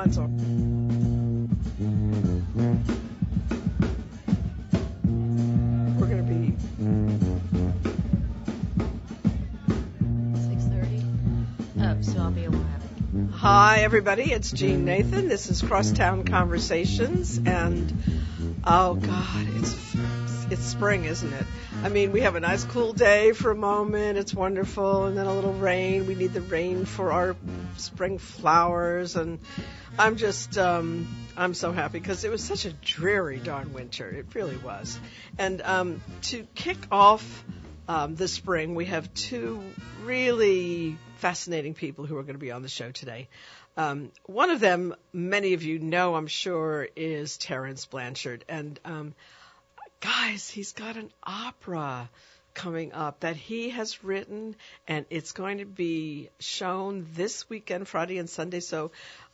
I know. It's mine's on. We're gonna be. Six thirty. Oh, so I'll be a while. Hi, everybody. It's Jeanne Nathan. This is Crosstown Conversations, and oh God, it's it's spring, isn't it? I mean, we have a nice cool day for a moment. It's wonderful, and then a little rain. We need the rain for our spring flowers, and I'm just um, I'm so happy because it was such a dreary darn winter. It really was. And um, to kick off um, spring, we have two really fascinating people who are going to be on the show today. Um, one of them, many of you know, I'm sure, is Terence Blanchard. And um, guys, he's got an opera coming up that he has written, and it's going to be shown this weekend, Friday and Sunday. So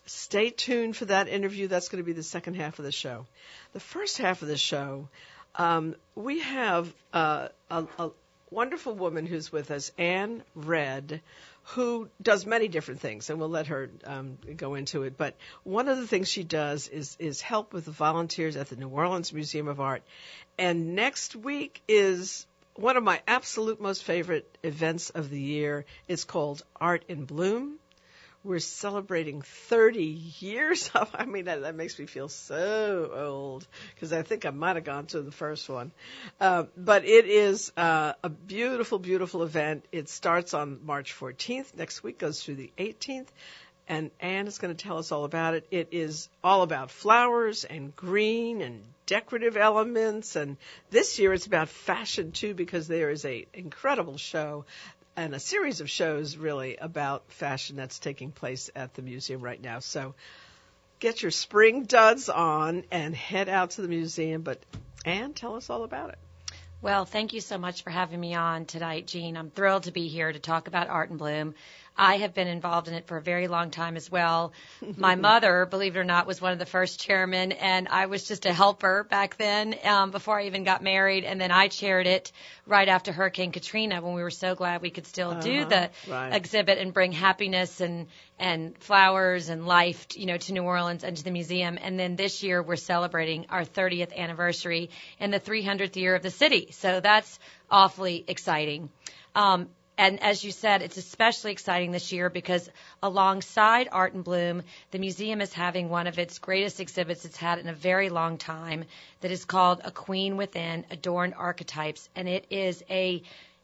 stay tuned for that interview. That's going to be the second half of the show. The first half of the show, um, we have uh, a, a wonderful woman who's with us, Anne Red, who does many different things, and we'll let her um, go into it. But one of the things she does is is help with the volunteers at the New Orleans Museum of Art. And next week is one of my absolute most favorite events of the year. It's called Art in Bloom. We're celebrating 30 years of. I mean, that, that makes me feel so old because I think I might have gone to the first one. Uh, but it is uh, a beautiful, beautiful event. It starts on March 14th. Next week goes through the 18th. And Anne is going to tell us all about it. It is all about flowers and green and decorative elements. And this year it's about fashion too because there is a incredible show and a series of shows really about fashion that's taking place at the museum right now. So get your spring duds on and head out to the museum. But Anne, tell us all about it. Well, thank you so much for having me on tonight, Jeanne. I'm thrilled to be here to talk about Art in Bloom. I have been involved in it for a very long time as well. My mother, believe it or not, was one of the first chairmen, and I was just a helper back then um, before I even got married. And then I chaired it right after Hurricane Katrina when we were so glad we could still do the right. exhibit and bring happiness and and flowers and life, you know, to New Orleans and to the museum. And then this year we're celebrating our 30th anniversary and the 300th year of the city. So that's awfully exciting. Um, and as you said, it's especially exciting this year because alongside Art in Bloom, the museum is having one of its greatest exhibits it's had in a very long time that is called A Queen Within Adorned Archetypes. And it is a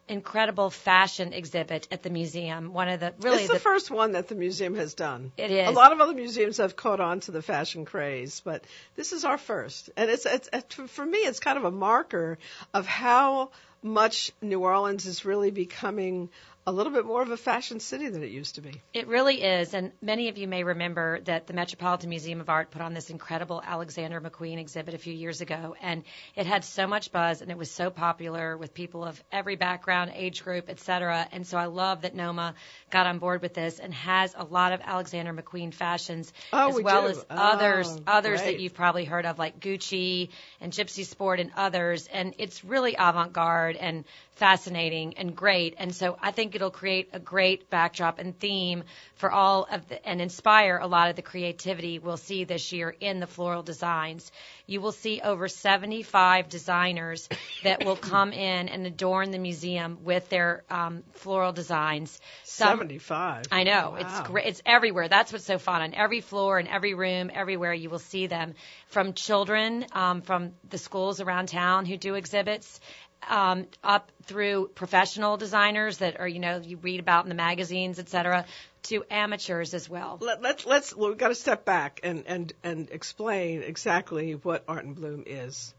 incredible fashion exhibit at the museum. One of the really it's the, first one that the museum has done. It is. A lot of other museums have caught on to the fashion craze, but this is our first. And it's, it's, it's for me, it's kind of a marker of how much New Orleans is really becoming a little bit more of a fashion city than it used to be. It really is, and many of you may remember that the Metropolitan Museum of Art put on this incredible Alexander McQueen exhibit a few years ago, and it had so much buzz and it was so popular with people of every background, age group, etc. And so I love that Noma got on board with this and has a lot of Alexander McQueen fashions, oh, as well do. as others oh, others great. that you've probably heard of, like Gucci and Gypsy Sport and others. And it's really avant-garde and fascinating and great. And so I think it'll create a great backdrop and theme for all of the, and inspire a lot of the creativity we'll see this year in the floral designs. You will see over 75 designers that will come in and adorn the museum with their um, floral designs. Some- 75. I know Wow. it's great. It's everywhere. That's what's so fun. On every floor, in every room, everywhere you will see them. From children, um, from the schools around town who do exhibits, um, up through professional designers that are, you know, you read about in the magazines, et cetera, to amateurs as well. Let, let's let's well, we've got to step back and and and explain exactly what Art in Bloom is.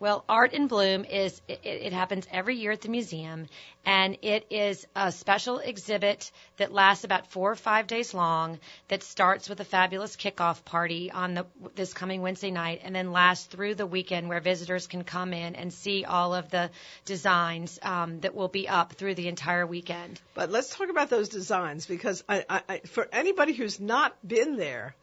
Well, Art in Bloom is it, it happens every year at the museum, and it is a special exhibit that lasts about four or five days long. That starts with a fabulous kickoff party on the this coming Wednesday night, and then lasts through the weekend, where visitors can come in and see all of the designs um, that will be up through the entire weekend. But let's talk about those designs because I, I, I for anybody who's not been there,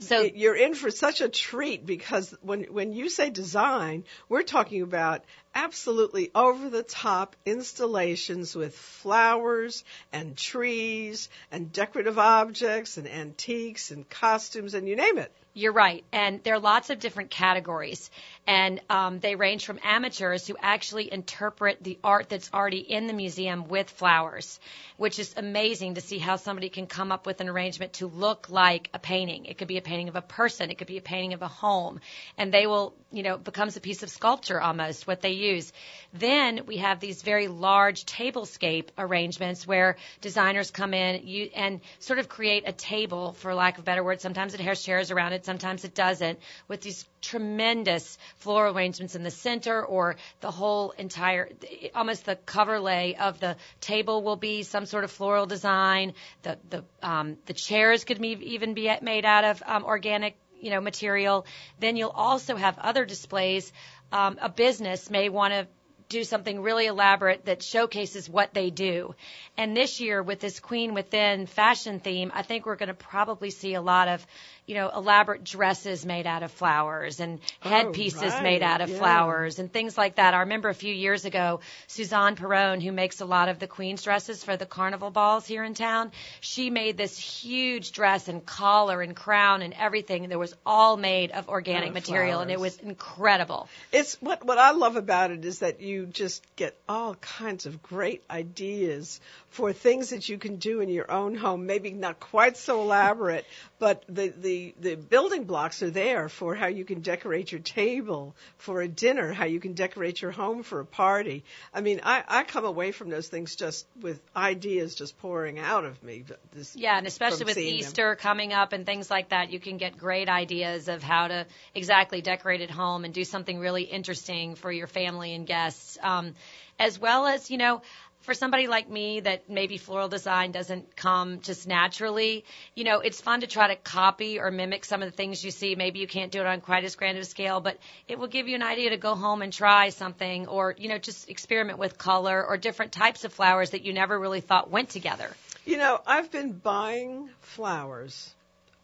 So you're in for such a treat because when when you say design, we're talking about absolutely over the top installations with flowers and trees and decorative objects and antiques and costumes and you name it. You're right. And there are lots of different categories. And um, they range from amateurs who actually interpret the art that's already in the museum with flowers, which is amazing to see how somebody can come up with an arrangement to look like a painting. It could be a painting of a person, it could be a painting of a home. And they will, you know, becomes a piece of sculpture almost, what they use. Then we have these very large tablescape arrangements where designers come in you, and sort of create a table, for lack of a better word. Sometimes it has chairs around it, sometimes it doesn't, with these tremendous floral arrangements in the center or the whole entire, almost the cover lay of the table will be some sort of floral design. The, the, um, the chairs could be, even be made out of um, organic you know material then you'll also have other displays um, a business may want to do something really elaborate that showcases what they do. And this year, with this Queen Within fashion theme, I think we're going to probably see a lot of, you know, elaborate dresses made out of flowers and oh, headpieces oh, right. made out of yeah. flowers and things like that. I remember a few years ago, Suzanne Perron, who makes a lot of the Queen's dresses for the carnival balls here in town, she made this huge dress and collar and crown and everything that was all made of organic material, and it was incredible. It's what what I love about it is that you just get all kinds of great ideas for things that you can do in your own home. Maybe not quite so elaborate, but the the the building blocks are there for how you can decorate your table for a dinner, how you can decorate your home for a party. I mean, I I come away from those things just with ideas just pouring out of me. This, Yeah, and especially with seeing them. Easter coming up and things like that, you can get great ideas of how to exactly decorate at home and do something really interesting for your family and guests. Um, as well as, you know, for somebody like me that maybe floral design doesn't come just naturally, you know, it's fun to try to copy or mimic some of the things you see. Maybe you can't do it on quite as grand of a scale, but it will give you an idea to go home and try something or, you know, just experiment with color or different types of flowers that you never really thought went together. You know, I've been buying flowers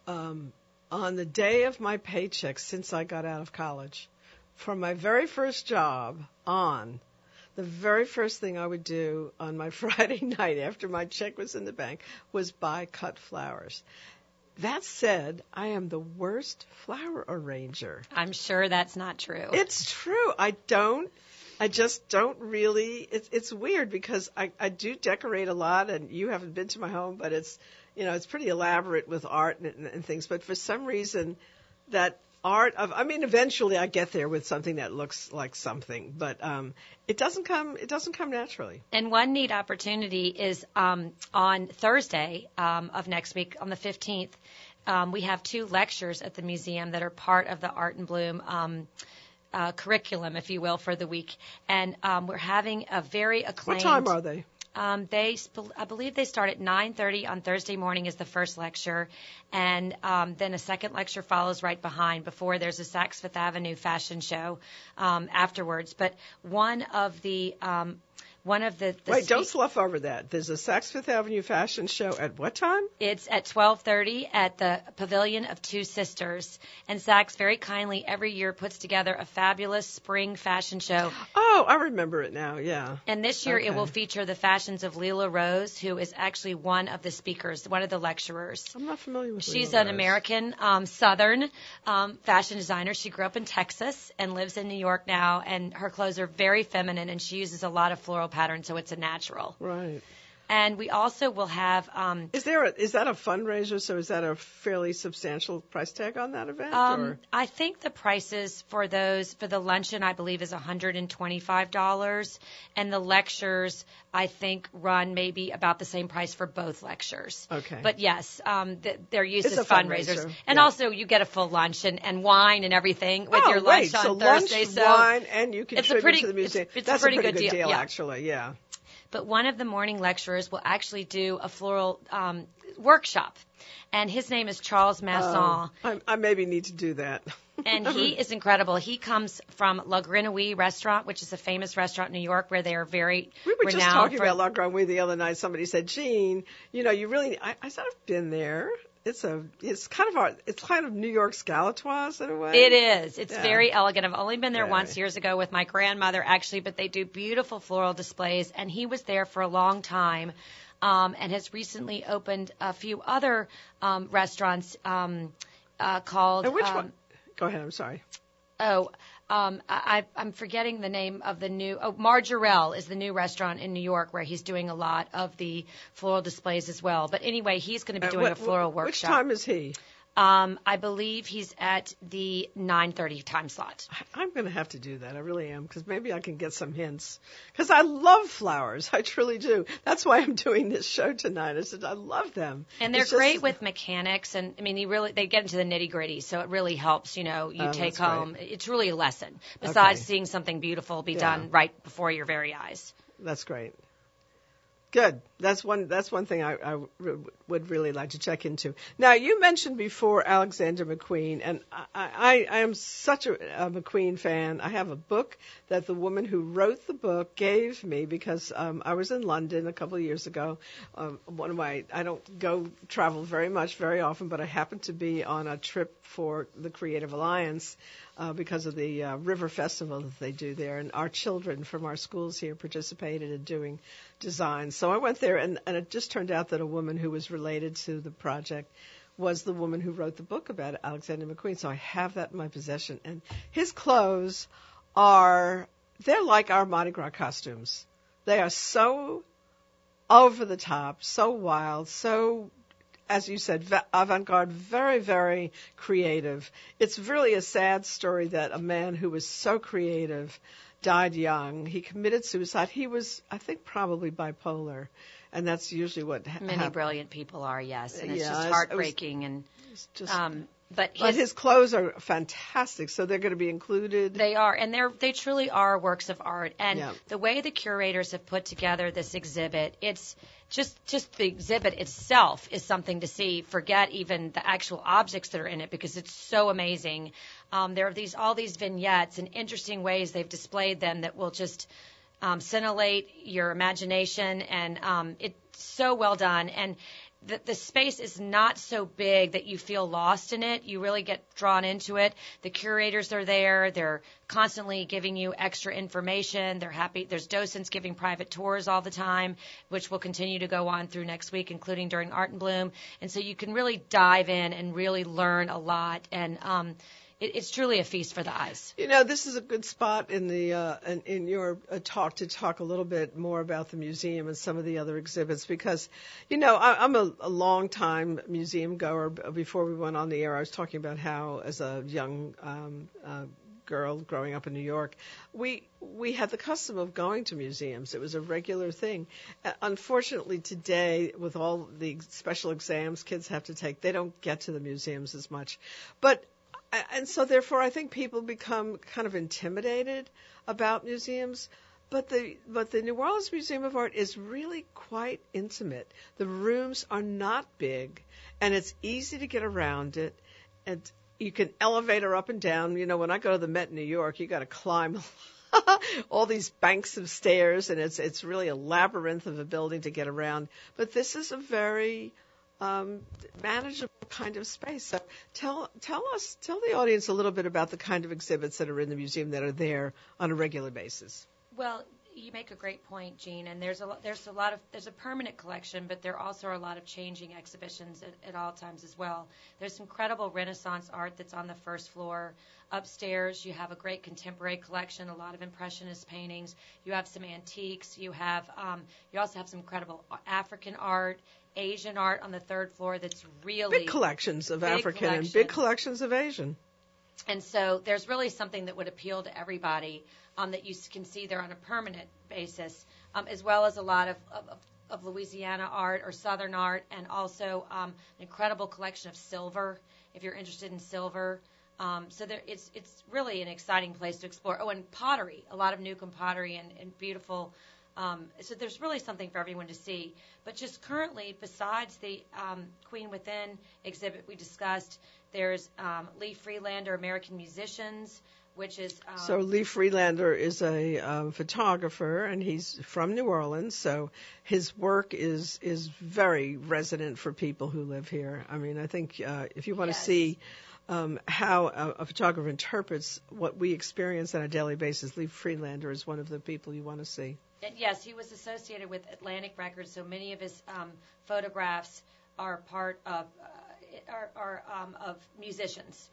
um, on the day of my paycheck since I got out of college. From my very first job on, the very first thing I would do on my Friday night after my check was in the bank was buy cut flowers. That said, I am the worst flower arranger. I'm sure that's not true. It's true. I don't. I just don't really. It's it's weird because I I do decorate a lot, and you haven't been to my home, but it's you know it's pretty elaborate with art and, and things. But for some reason, that art of I mean, eventually I get there with something that looks like something, but um, it doesn't come. It doesn't come naturally. And one neat opportunity is um, on Thursday um, of next week, on the 15th, um, we have two lectures at the museum that are part of the Art in Bloom um, uh, curriculum, if you will, for the week. And um, we're having a very acclaimed. What time are they? Um, they, I believe they start at 9:30 on Thursday morning is the first lecture, and um, then a second lecture follows right behind. Before there's a Saks Fifth Avenue fashion show um, afterwards. But one of the um, one of the, the Wait, don't slough over that. There's a Saks Fifth Avenue fashion show at what time? It's at 12:30 at the Pavilion of Two Sisters, and Saks very kindly every year puts together a fabulous spring fashion show. Oh, I remember it now. Yeah. And this year it will feature the fashions of Lela Rose, who is actually one of the speakers, one of the lecturers. I'm not familiar with. She's an Rose. American um, Southern um, fashion designer. She grew up in Texas and lives in New York now, and her clothes are very feminine, and she uses a lot of floral patterns, so it's a natural. Right. And we also will have um, Is there a, is that a fundraiser? So is that a fairly substantial price tag on that event? Um? I think the prices for those for the luncheon I believe is $125 and the lectures I think run maybe about the same price for both lectures. Okay. But yes, um th- they're used It's as a fundraisers. fundraiser, And yeah. also you get a full lunch and, and wine and everything with oh, your lunch wait, on so Thursday lunch, so wine, and you it's a contribute pretty- to the museum. it's- it's a That's pretty a pretty good good deal, yeah. actually. Yeah. But one of the morning lecturers will actually do a floral um workshop. And his name is Charles Masson. Oh, I, I maybe need to do that. and he is incredible. He comes from La Grenouille restaurant, which is a famous restaurant in New York where they are very We were just talking for about La Grenouille the other night. Somebody said, "Jeanne, you know, you really." I, I said, "I've been there. It's a it's kind of our it's kind of New York's Galatoire's in a way. It is. It's Yeah. very elegant. I've only been there once years ago with my grandmother, actually, but they do beautiful floral displays, and he was there for a long time. Um, and has recently opened a few other um, restaurants um, uh, called. And which um, one? Go ahead. I'm sorry. Oh, um, I, I'm forgetting the name of the new. Oh, Majorelle is the new restaurant in New York where he's doing a lot of the floral displays as well. But anyway, he's going to be Uh, doing what- a floral what- Which workshop. time is he? Um, I believe he's at the 9:30 time slot. I'm going to have to do that. I really am because maybe I can get some hints. Because I love flowers. I truly do. That's why I'm doing this show tonight. I said I love them. And they're It's just- great with mechanics, and I mean, you really they get into the nitty gritty, so it really helps. You know, you Oh, take that's great. home. It's really a lesson. Besides Okay. seeing something beautiful be Yeah. done right before your very eyes. That's great. Good. That's one. That's one thing I, I re- would really like to check into. Now, you mentioned before Alexander McQueen, and I, I, I am such a, a McQueen fan. I have a book that the woman who wrote the book gave me because um, I was in London a couple of years ago. Um, one of my I don't go travel very much, very often, but I happened to be on a trip for the Creative Alliance uh, because of the uh, River Festival that they do there, and our children from our schools here participated in doing designs. So I went there, and, and it just turned out that a woman who was related to the project was the woman who wrote the book about Alexander McQueen. So I have that in my possession, and his clothes are they're like our Mardi Gras costumes. They are so over the top, so wild, so as you said, avant-garde, very, very creative. It's really a sad story that a man who was so creative died young. He committed suicide. He was, I think, probably bipolar, and that's usually what ha- Many brilliant people are, yes, and it's Yeah, just it's- it was- heartbreaking. and It's just- um, but but his clothes are fantastic, so they're going to be included. They are, and they're they truly are works of art. And Yeah. the way the curators have put together this exhibit, it's just just the exhibit itself is something to see. Forget even the actual objects that are in it because it's so amazing. Um, there are these all these vignettes and interesting ways they've displayed them that will just um, scintillate your imagination, and um, it's so well done. And the, the space is not so big that you feel lost in it. You really get drawn into it. The curators are there. They're constantly giving you extra information. They're happy. There's docents giving private tours all the time, which will continue to go on through next week, including during Art in Bloom. And so you can really dive in and really learn a lot. And um, it, it's truly a feast for the eyes. You know, this is a good spot in the uh, in, in your uh, talk to talk a little bit more about the museum and some of the other exhibits because, you know, I, I'm a, a long time museum goer. Before we went on the air, I was talking about how, as a young um, uh, girl growing up in New York, we we had the custom of going to museums. It was a regular thing. Uh, unfortunately, today with all the special exams kids have to take, they don't get to the museums as much. But and so therefore I think people become kind of intimidated about museums. But the but the New Orleans Museum of Art is really quite intimate. The rooms are not big, and it's easy to get around it, and you can elevator up and down. You know, when I go to the Met in New York, you got to climb all these banks of stairs, and it's it's really a labyrinth of a building to get around. But this is a very um, manageable kind of space. So tell tell us tell the audience a little bit about the kind of exhibits that are in the museum that are there on a regular basis. Well, you make a great point, Jeanne. And there's a there's a lot of there's a permanent collection, but there also are a lot of changing exhibitions at, at all times as well. There's incredible Renaissance art that's on the first floor. Upstairs, you have a great contemporary collection, a lot of impressionist paintings. You have some antiques. You have um, you also have some incredible African art. Asian art on the third floor that's really Big collections of Big African and big collections of Asian. and so there's really something that would appeal to everybody um, that you can see there on a permanent basis, um, as well as a lot of, of, of Louisiana art or Southern art, and also um, an incredible collection of silver, if you're interested in silver. Um, so there, it's it's really an exciting place to explore. Oh, and pottery, a lot of Newcomb pottery and, and beautiful. Um, so there's really something for everyone to see. But just currently, besides the um, Queen Within exhibit we discussed, there's um, Lee Friedlander, American Musicians, which is um, So Lee Friedlander is a um, photographer, and he's from New Orleans. So his work is is very resonant for people who live here. I mean, I think uh, if you want to Yes. see um, how a, a photographer interprets what we experience on a daily basis, Lee Friedlander is one of the people you want to see. Yes, he was associated with Atlantic Records, so many of his um, photographs are part of uh, are, are um, of musicians.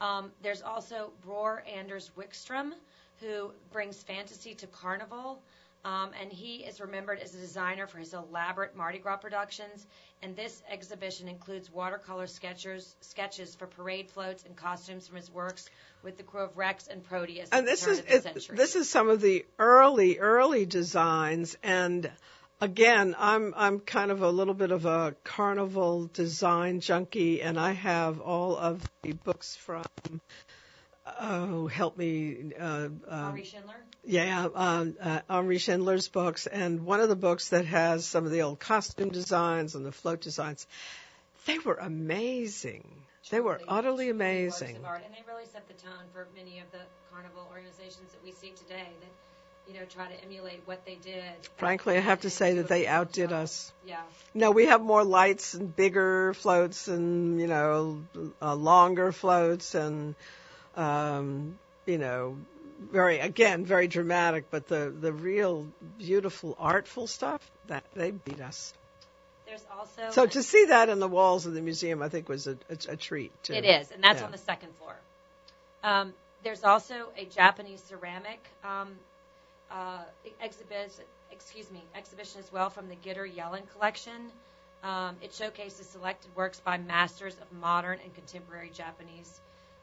Um, there's also Bror Anders Wikstrom, who brings fantasy to carnival, um, and he is remembered as a designer for his elaborate Mardi Gras productions. And this exhibition includes watercolor sketches, sketches for parade floats and costumes from his works with the krewe of Rex and Proteus. and this is it, this is some of the early early designs and again i'm i'm kind of a little bit of a carnival design junkie and i have all of the books from oh help me uh, uh, Henri Schindler. yeah um, uh, henri schindler's books. And one of the books that has some of the old costume designs and the float designs they were amazing. They were utterly amazing. art, and they really set the tone for many of the carnival organizations that we see today that you know try to emulate what they did. frankly i have to say that they outdid us. Yeah, No, we have more lights and bigger floats and, you know, uh, longer floats and, um, you know, very, again, very dramatic, but the, the real beautiful, artful stuff, that, they beat us. there's also So to see that in the walls of the museum, I think was a, a, a treat, too. It is, and that's Yeah. on the second floor. Um, there's also a Japanese ceramic um, uh, exhibition. Excuse me, exhibition as well from the Gitter Yelen collection. Um, it showcases selected works by masters of modern and contemporary Japanese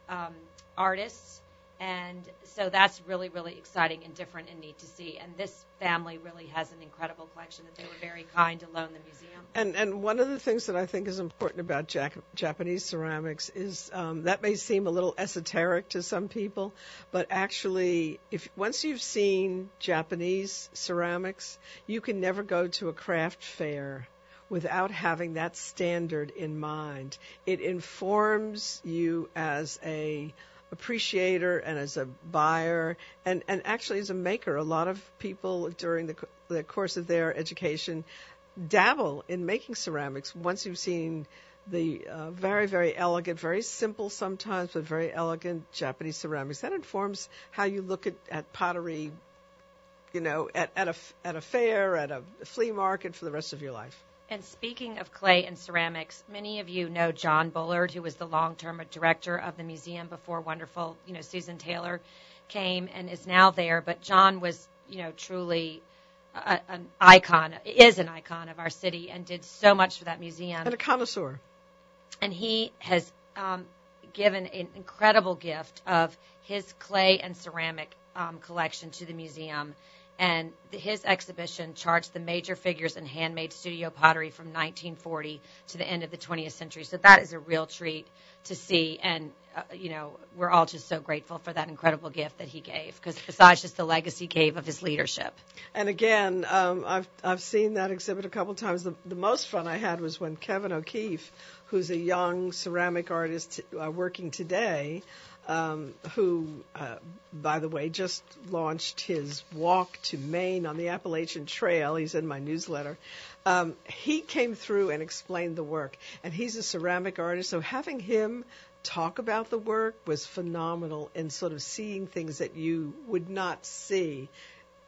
um, artists, and so that's really, really exciting and different and neat to see. And this family really has an incredible collection that they were very kind to loan the museum. And and one of the things that I think is important about Japanese ceramics is um, that may seem a little esoteric to some people, but actually, if once you've seen Japanese ceramics, you can never go to a craft fair without having that standard in mind. It informs you as a appreciator and as a buyer and, and actually as a maker. A lot of people during the, the course of their education dabble in making ceramics once you've seen the uh, very, very elegant, very simple sometimes, but very elegant Japanese ceramics. That informs how you look at, at pottery, you know, at, at, a, at a fair, at a flea market for the rest of your life. And speaking of clay and ceramics, many of you know John Bullard, who was the long-term director of the museum before wonderful, you know, Susan Taylor came and is now there. But John was, you know, truly a, an icon, is an icon of our city, and did so much for that museum. And a connoisseur. And he has um, given an incredible gift of his clay and ceramic um, collection to the museum. And his exhibition charts the major figures in handmade studio pottery from 1940 to the end of the 20th century. So that is a real treat to see. And, uh, you know, we're all just so grateful for that incredible gift that he gave, because besides just the legacy he gave of his leadership. And again, um, I've I've seen that exhibit a couple times. The, the most fun I had was when Kevin O'Keefe, who's a young ceramic artist uh, working today, um, who, uh, by the way, just launched his walk to Maine on the Appalachian Trail. He's in my newsletter. Um, he came through and explained the work, and he's a ceramic artist. So having him talk about the work was phenomenal in sort of seeing things that you would not see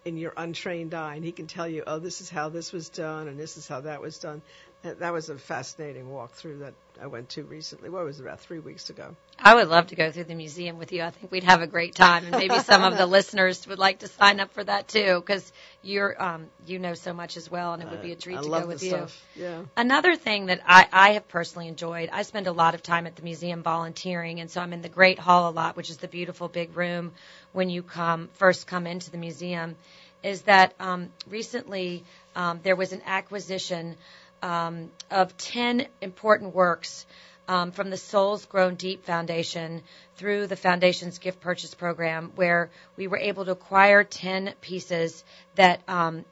in your untrained eye, and he can tell you, oh, this is how this was done, and this is how that was done. That was a fascinating walkthrough that I went to recently. What was it, about three weeks ago? I would love to go through the museum with you. I think we'd have a great time, and maybe some of the listeners would like to sign up for that too, because you're um, you know so much as well, and it would be a treat I to go with you. stuff. Yeah. Another thing that I, I have personally enjoyed, I spend a lot of time at the museum volunteering, and so I'm in the Great Hall a lot, which is the beautiful big room when you come first come into the museum. Is that um, recently um, there was an acquisition um, of 10 important works um, from the Souls Grown Deep Foundation through the foundation's gift purchase program, where we were able to acquire 10 pieces that um,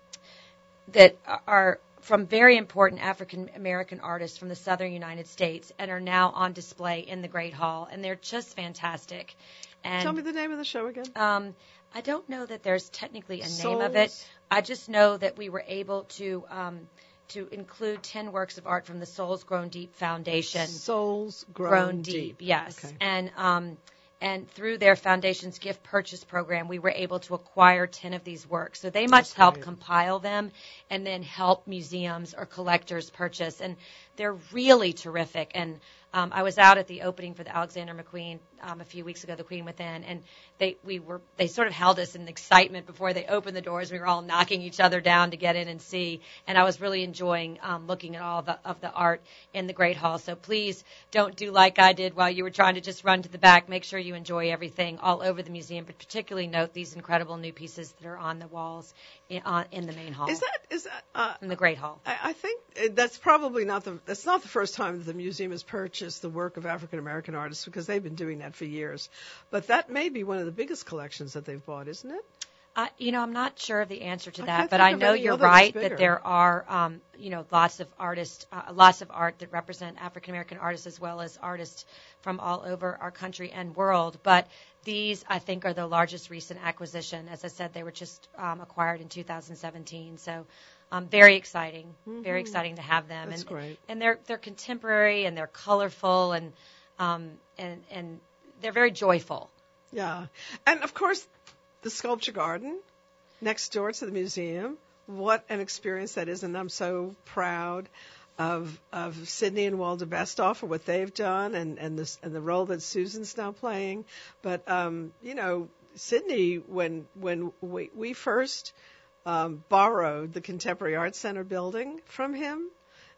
that are from very important African American artists from the southern United States and are now on display in the Great Hall, and they're just fantastic. And Tell me the name of the show again. um, I don't know that there's technically a name of it. I just know that we were able to um, to include ten works of art from the Souls Grown Deep Foundation. Souls grown, Grown Deep, yes. Okay. And um, and through their foundation's gift purchase program, we were able to acquire 10 of these works. So they must That's help great. compile them and then help museums or collectors purchase. And they're really terrific. And um, I was out at the opening for the Alexander McQueen um, a few weeks ago, the Queen Within, and they we were they sort of held us in excitement before they opened the doors. We were all knocking each other down to get in and see, and I was really enjoying um, looking at all the, of the art in the Great Hall. So please don't do like I did while you were trying to just run to the back. Make sure you enjoy everything all over the museum, but particularly note these incredible new pieces that are on the walls in, on, in the main hall, Is that is that? Uh, in the Great Hall. I, I think uh, that's probably not the that's not the first time that the museum has purchased the work of African American artists because they've been doing that for years. But that may be one of the biggest collections that they've bought, isn't it? Uh, you know, I'm not sure of the answer to that, can't but I know you're right that there are, um, you know, lots of artists, uh, lots of art that represent African American artists as well as artists from all over our country and world. But these, I think, are the largest recent acquisition. As I said, they were just um, acquired in 2017, so um, very exciting, very exciting to have them. Mm-hmm. That's and, great. And they're they're contemporary and they're colorful and um, and and they're very joyful. Yeah, and of course, the sculpture garden next door to the museum. What an experience that is, and I'm so proud of of Sydney and Walda Besthoff for what they've done, and and and the role that Susan's now playing. But um, you know, Sydney, when when we we first um, borrowed the Contemporary Arts Center building from him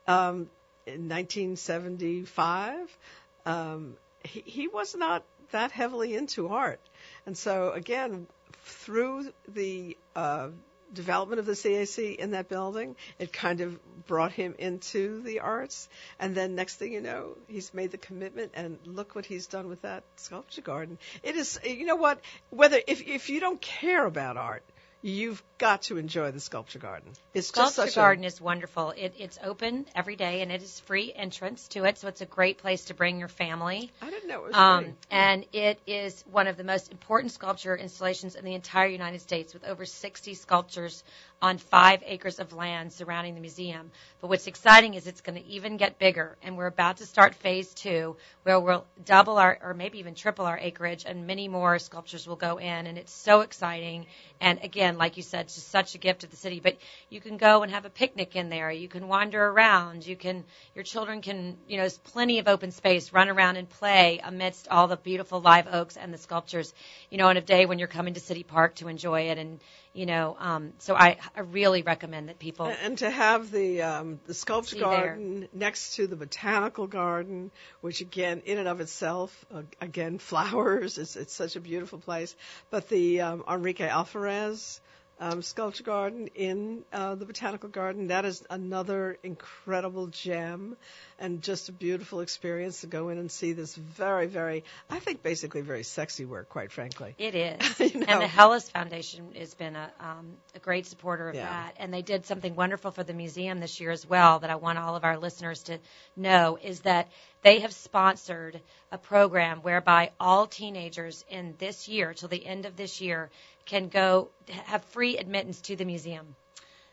um, in 1975. Um, he, he was not that heavily into art. And so, again, through the uh, development of the CAC in that building, it kind of brought him into the arts. And then, next thing you know, he's made the commitment, and look what he's done with that sculpture garden. It is, you know what? Whether if if you don't care about art, you've got to enjoy the sculpture garden. It's just Sculpture such Garden a is wonderful. It, it's open every day and it is free entrance to it, so it's a great place to bring your family. I didn't know it was Um, free. and it is one of the most important sculpture installations in the entire United States, with over 60 sculptures on five acres of land surrounding the museum. But what's exciting is it's going to even get bigger, and we're about to start phase two, where we'll double our, or maybe even triple our acreage, and many more sculptures will go in, and it's so exciting. And again, like you said, it's just such a gift to the city. But you can go and have a picnic in there. You can wander around. You can, your children can, you know, there's plenty of open space, run around and play amidst all the beautiful live oaks and the sculptures, you know, on a day when you're coming to City Park to enjoy it. And, you know, um, so I, I really recommend that people. And- And to have the um, the sculpture See there. garden next to the botanical garden, which again, in and of itself, uh, again, flowers. It's it's such a beautiful place. But the um, Enrique Alférez um, sculpture garden in uh, the botanical garden, that is another incredible gem, and just a beautiful experience to go in and see this very, very, I think, basically very sexy work, quite frankly. It is. You know. And the Helis Foundation has been a, um, a great supporter of Yeah. that. And they did something wonderful for the museum this year as well that I want all of our listeners to know is that they have sponsored a program whereby all teenagers in this year, till the end of this year, can go have free admittance to the museum.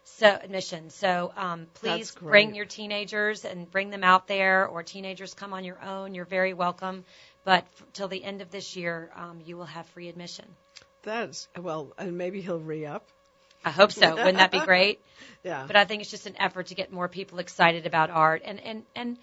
So admission. So um, please bring your teenagers and bring them out there, or teenagers come on your own. You're very welcome. But f- till the end of this year, um, you will have free admission. That's well, and maybe he'll re up. I hope so. Wouldn't that be great? Yeah. But I think it's just an effort to get more people excited about art and and and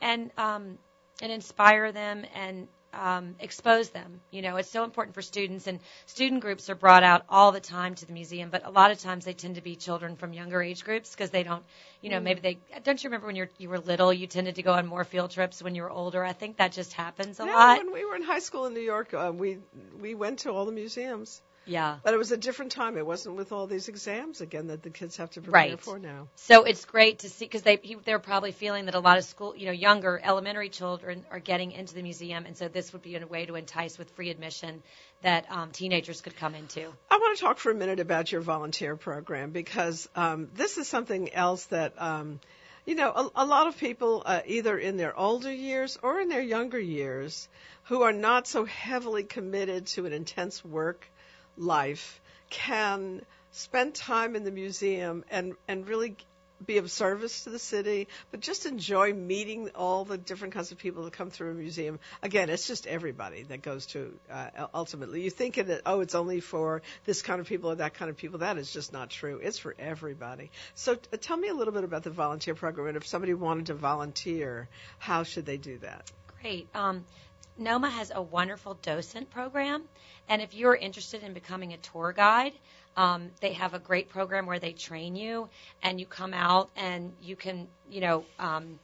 and um, and inspire them and um, expose them. You know, it's so important for students and student groups are brought out all the time to the museum, but a lot of times they tend to be children from younger age groups because they don't, you know, maybe they don't you remember when you're you were little, you tended to go on more field trips when you were older. I think that just happens a Yeah, lot. when we were in high school in New York, uh, we we went to all the museums. Yeah. But it was a different time. It wasn't with all these exams again that the kids have to prepare Right. for now. So it's great to see because they they're probably feeling that a lot of school, you know, younger elementary children are getting into the museum, and so this would be a way to entice with free admission that um, teenagers could come into. I want to talk for a minute about your volunteer program because um, this is something else that, um, you know, a, a lot of people, uh, either in their older years or in their younger years, who are not so heavily committed to an intense work life, can spend time in the museum and and really be of service to the city, but just enjoy meeting all the different kinds of people that come through a museum. Again, it's just everybody that goes to uh, ultimately. You think that oh, it's only for this kind of people or that kind of people. That is just not true. It's for everybody. So t- tell me a little bit about the volunteer program, and if somebody wanted to volunteer, how should they do that? Great. Um, NOMA has a wonderful docent program, and if you're interested in becoming a tour guide, um, they have a great program where they train you, and you come out and you can, you know, um,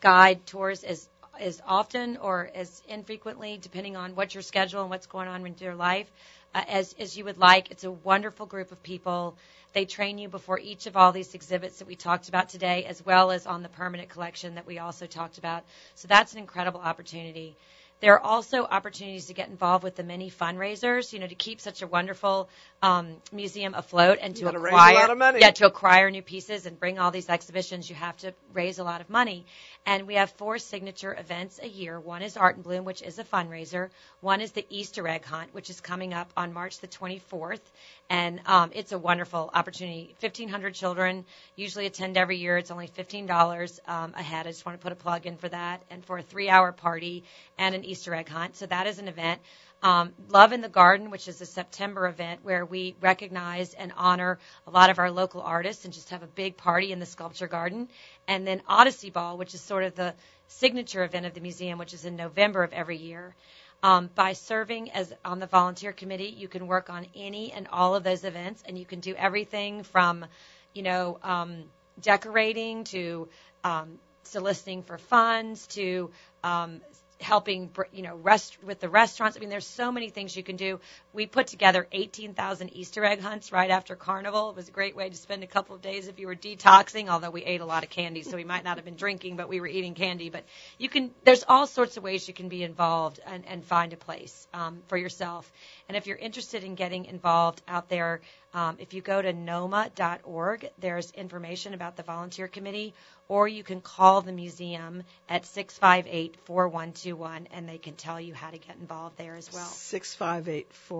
guide tours as as often or as infrequently, depending on what your schedule and what's going on in your life, uh, as as you would like. It's a wonderful group of people. They train you before each of all these exhibits that we talked about today, as well as on the permanent collection that we also talked about. So that's an incredible opportunity. There are also opportunities to get involved with the many fundraisers, you know, to keep such a wonderful um, museum afloat and to acquire, lot of money. yeah, to acquire new pieces and bring all these exhibitions, you have to raise a lot of money. And we have four signature events a year. One is Art in Bloom, which is a fundraiser. One is the Easter egg hunt, which is coming up on March the 24th, and um, it's a wonderful opportunity. 1,500 children usually attend every year. It's only $15 um, a head. I just want to put a plug in for that, and for a three-hour party and an Easter egg hunt. So that is an event. Um, Love in the Garden, which is a September event where we recognize and honor a lot of our local artists and just have a big party in the sculpture garden. And then Odyssey Ball, which is sort of the signature event of the museum, which is in November of every year. Um, by serving as on the volunteer committee, you can work on any and all of those events, and you can do everything from, you know, um, decorating to um, soliciting for funds to um, helping, you know, rest with the restaurants. I mean, there's so many things you can do. We put together 18,000 Easter egg hunts right after Carnival. It was a great way to spend a couple of days if you were detoxing, although we ate a lot of candy, so we might not have been drinking, but we were eating candy. But you can, there's all sorts of ways you can be involved and, and find a place um, for yourself. And if you're interested in getting involved out there, um, if you go to noma.org, there's information about the volunteer committee, or you can call the museum at 658-4121, and they can tell you how to get involved there as well. Six five eight four one two one.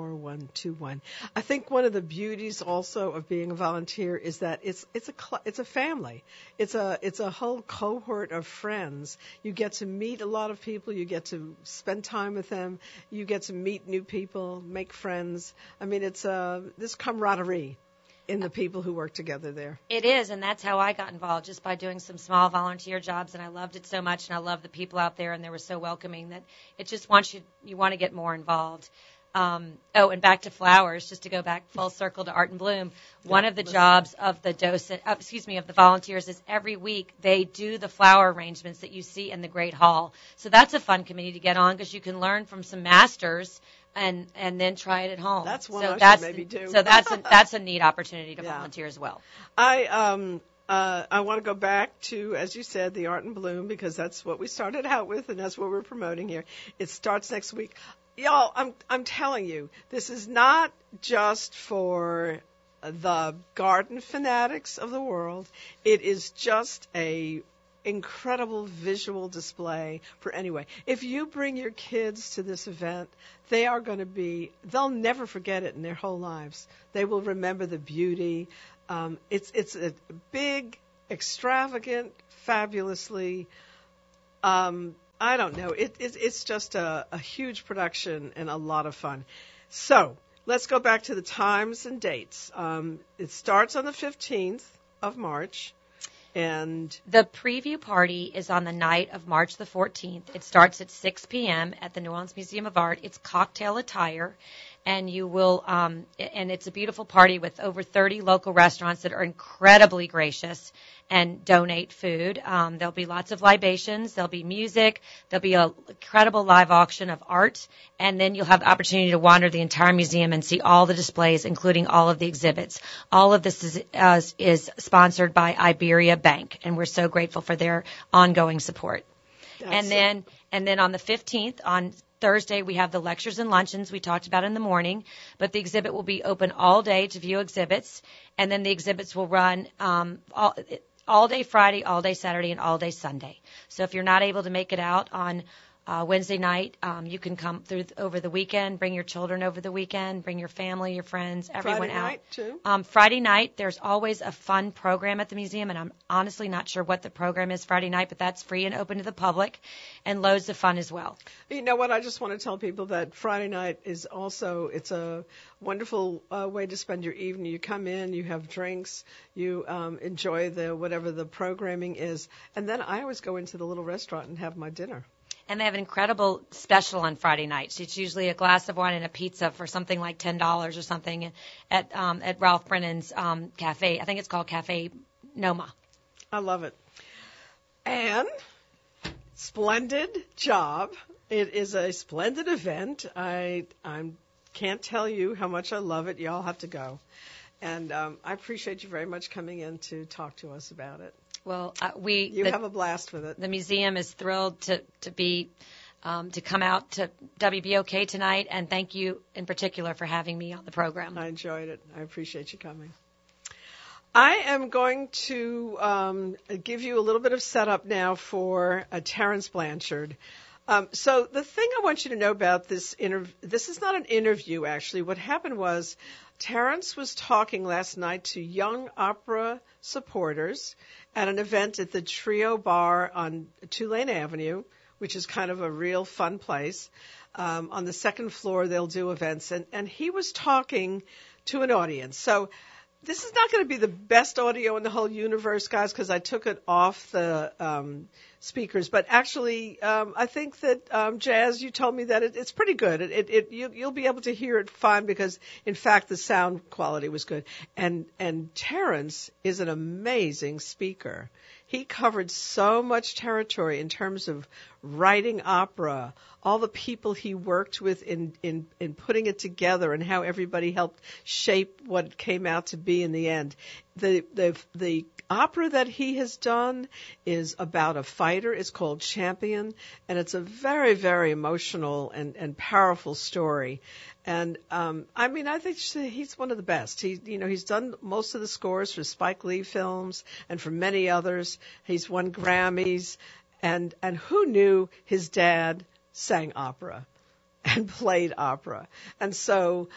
I think one of the beauties also of being a volunteer is that it's it's a cl- it's a family. It's a it's a whole cohort of friends. You get to meet a lot of people. You get to spend time with them. You get to meet new people, make friends. I mean, it's uh, this camaraderie in the people who work together there. It is, and that's how I got involved, just by doing some small volunteer jobs, and I loved it so much, and I love the people out there, and they were so welcoming that it just wants you you want to get more involved. Um, oh, and back to flowers, just to go back full circle to Art in Bloom. One of the jobs of the docent, uh, excuse me, of the volunteers is every week they do the flower arrangements that you see in the Great Hall. So that's a fun committee to get on because you can learn from some masters and and then try it at home. That's one so I that's maybe do. So that's a, that's a neat opportunity to Yeah. volunteer as well. I um uh, I want to go back to, as you said, the Art in Bloom because that's what we started out with, and that's what we're promoting here. It starts next week, y'all. I'm I'm telling you, this is not just for the garden fanatics of the world. It is just a incredible visual display for anyway. If you bring your kids to this event, they are going to be, they'll never forget it in their whole lives. They will remember the beauty. Um, it's, it's a big, extravagant, fabulously, um, I don't know. It, it, it's just a, a huge production and a lot of fun. So let's go back to the times and dates. Um, it starts on the 15th of March. And The preview party is on the night of March the 14th. It starts at 6 p.m. at the New Orleans Museum of Art. It's cocktail attire, and you will um, and it's a beautiful party with over 30 local restaurants that are incredibly gracious and donate food. Um, there'll be lots of libations. There'll be music. There'll be a incredible live auction of art, and then you'll have the opportunity to wander the entire museum and see all the displays, including all of the exhibits. All of this is uh, is sponsored by Iberia Bank, and we're so grateful for their ongoing support. That's and then and then on the 15th on Thursday, we have the lectures and luncheons we talked about in the morning, but the exhibit will be open all day to view exhibits, and then the exhibits will run um, all, all day Friday, all day Saturday, and all day Sunday. So if you're not able to make it out on uh, Wednesday night. Um, you can come through th- over the weekend, bring your children over the weekend, bring your family, your friends, everyone Friday out. night, too? Um, Friday night, there's always a fun program at the museum, and I'm honestly not sure what the program is Friday night, but that's free and open to the public, and loads of fun as well. You know what? I just want to tell people that Friday night is also it's a wonderful uh, way to spend your evening. You come in, you have drinks, you um, enjoy the whatever the programming is, and then I always go into the little restaurant and have my dinner. And they have an incredible special on Friday nights. It's usually a glass of wine and a pizza for something like ten dollars or something at um, at Ralph Brennan's um, cafe. I think it's called Cafe Noma. I love it. And splendid job. It is a splendid event. I I can't tell you how much I love it. Y'all have to go. And um, I appreciate you very much coming in to talk to us about it. Well, uh, we You the, have a blast with it. the museum is thrilled to to be um, to come out to WBOK tonight, and thank you in particular for having me on the program. I enjoyed it. I appreciate you coming. I am going to um, give you a little bit of setup now for uh, Terence Blanchard. Um, so the thing I want you to know about this interview, this is not an interview actually. What happened was Terence was talking last night to young opera supporters at an event at the Trio Bar on Tulane Avenue, which is kind of a real fun place. Um, on the second floor, they'll do events, and, and he was talking to an audience. So this is not going to be the best audio in the whole universe, guys, because I took it off the um, speakers. But actually, um, I think that um, Jazz, you told me that it, it's pretty good. It, it, it you, you'll be able to hear it fine because, in fact, the sound quality was good. And and Terence is an amazing speaker. He covered so much territory in terms of writing opera, all the people he worked with in, in, in putting it together and how everybody helped shape what it came out to be in the end. The, the, the opera that he has done is about a fighter. It's called Champion and it's a very, very emotional and, and powerful story. And um, I mean, I think he's one of the best. He, you know, he's done most of the scores for Spike Lee films and for many others. He's won Grammys, and and who knew his dad sang opera and played opera, and so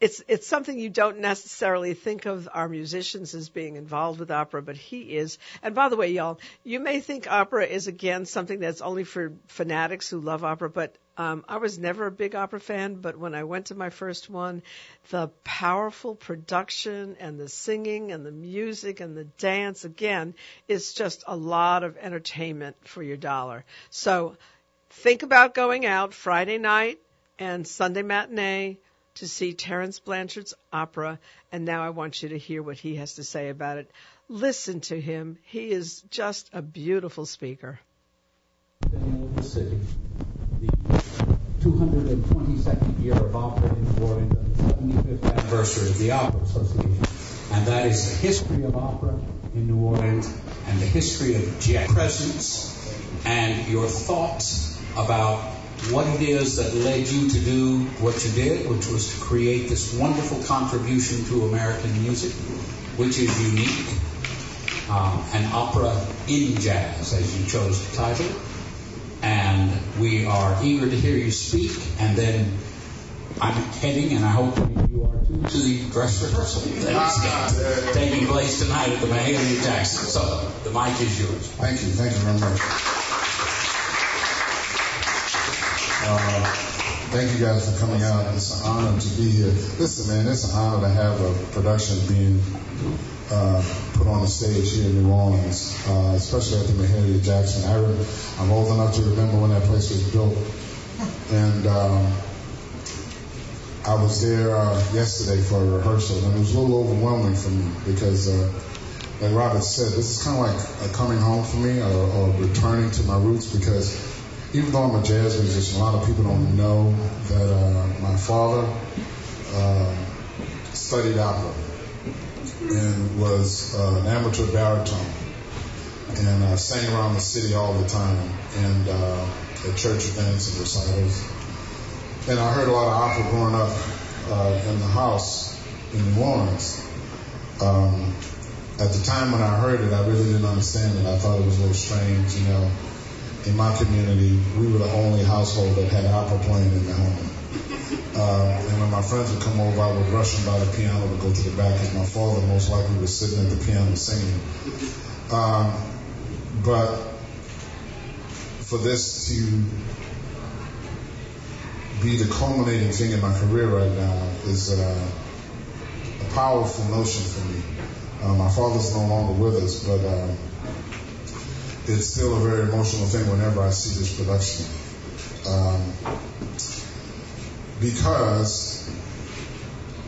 it's it's something you don't necessarily think of our musicians as being involved with opera, but he is. And by the way, y'all, you may think opera is again something that's only for fanatics who love opera, but um, I was never a big opera fan. But when I went to my first one, the powerful production and the singing and the music and the dance again is just a lot of entertainment for your dollar. So think about going out Friday night and Sunday matinee to see Terence Blanchard's opera, and now I want you to hear what he has to say about it. Listen to him. He is just a beautiful speaker. The city, the 222nd year of opera in New Orleans, and the 75th anniversary of the Opera Association. And that is the history of opera in New Orleans and the history of jazz presence and your thoughts about what it is that led you to do what you did, which was to create this wonderful contribution to American music, which is unique, um, an opera in jazz, as you chose to title. We are eager to hear you speak, and then I'm heading, and I hope you are too, to the dress rehearsal that is taking place tonight at the Mahalia Jackson. So the mic is yours. Thank you. Thank you very much. Uh, thank you guys for coming out. It's an honor to be here. Listen, man, it's an honor to have a production being uh, put on the stage here in New Orleans, uh, especially at the Mahalia Jackson. I re- I'm old enough to remember when that place was built, and um, I was there uh, yesterday for a rehearsal, and it was a little overwhelming for me because, uh, like Robert said, this is kind of like a coming home for me or, or returning to my roots because even though I'm a jazz musician, a lot of people don't know that uh, my father uh, studied opera and was uh, an amateur baritone and uh, sang around the city all the time and uh, at church events and recitals. And I heard a lot of opera growing up uh, in the house in New Orleans. Um, at the time when I heard it, I really didn't understand it. I thought it was a little strange, you know. In my community, we were the only household that had opera playing in the home. Uh, and when my friends would come over, I would rush them by the piano to go to the back because my father most likely was sitting at the piano singing. Um, but for this to be the culminating thing in my career right now is uh, a powerful notion for me. Uh, my father's no longer with us, but uh, it's still a very emotional thing whenever I see this production. Um, because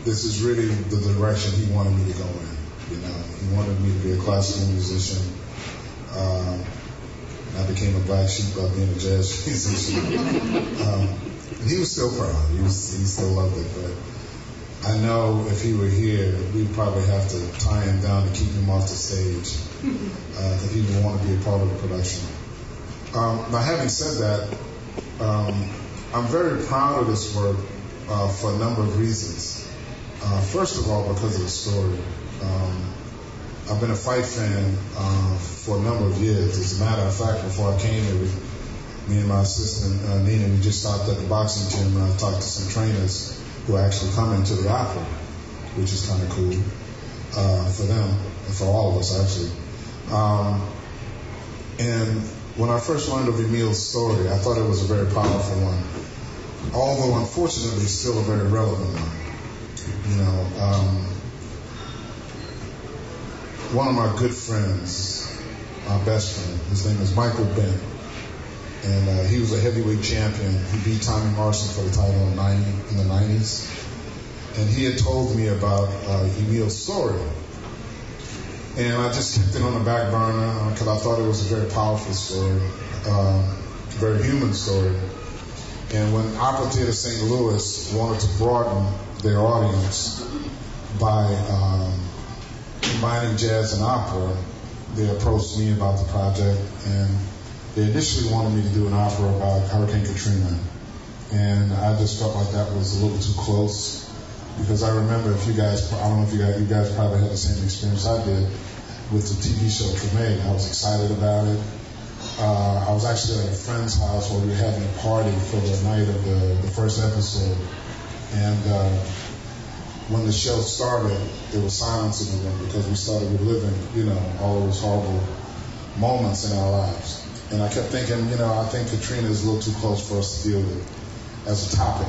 this is really the direction he wanted me to go in. You know, he wanted me to be a classical musician. Um, I became a black sheep by being a jazz musician. um, he was still proud. He was, he still loved it. But I know if he were here, we'd probably have to tie him down to keep him off the stage. Uh, if he would want to be a part of the production. Um, now, having said that, um, I'm very proud of this work uh, for a number of reasons. Uh, first of all, because of the story. Um, I've been a fight fan uh, for a number of years. As a matter of fact, before I came here, me and my assistant uh, Nina, we just stopped at the boxing gym and I talked to some trainers who are actually coming to the opera, which is kind of cool uh, for them and for all of us actually. Um, and when I first learned of Emil's story, I thought it was a very powerful one, although unfortunately still a very relevant one. You know, um, one of my good friends, my best friend, his name is Michael Bentt and uh, he was a heavyweight champion. He beat Tommy Morrison for the title in, 90, in the 90s. And he had told me about uh, Emil's story. And I just kept it on the back burner because uh, I thought it was a very powerful story, uh, very human story. And when Opera Theater St. Louis wanted to broaden their audience by um, combining jazz and opera, they approached me about the project and they initially wanted me to do an opera about Hurricane Katrina, and I just felt like that was a little too close because I remember if you guys, I don't know if you guys, you guys probably had the same experience I did with the TV show Treme. I was excited about it. Uh, I was actually at a friend's house where we were having a party for the night of the, the first episode, and uh, when the show started, there was silence in the room because we started reliving, you know, all those horrible moments in our lives. And I kept thinking, you know, I think Katrina is a little too close for us to deal with as a topic.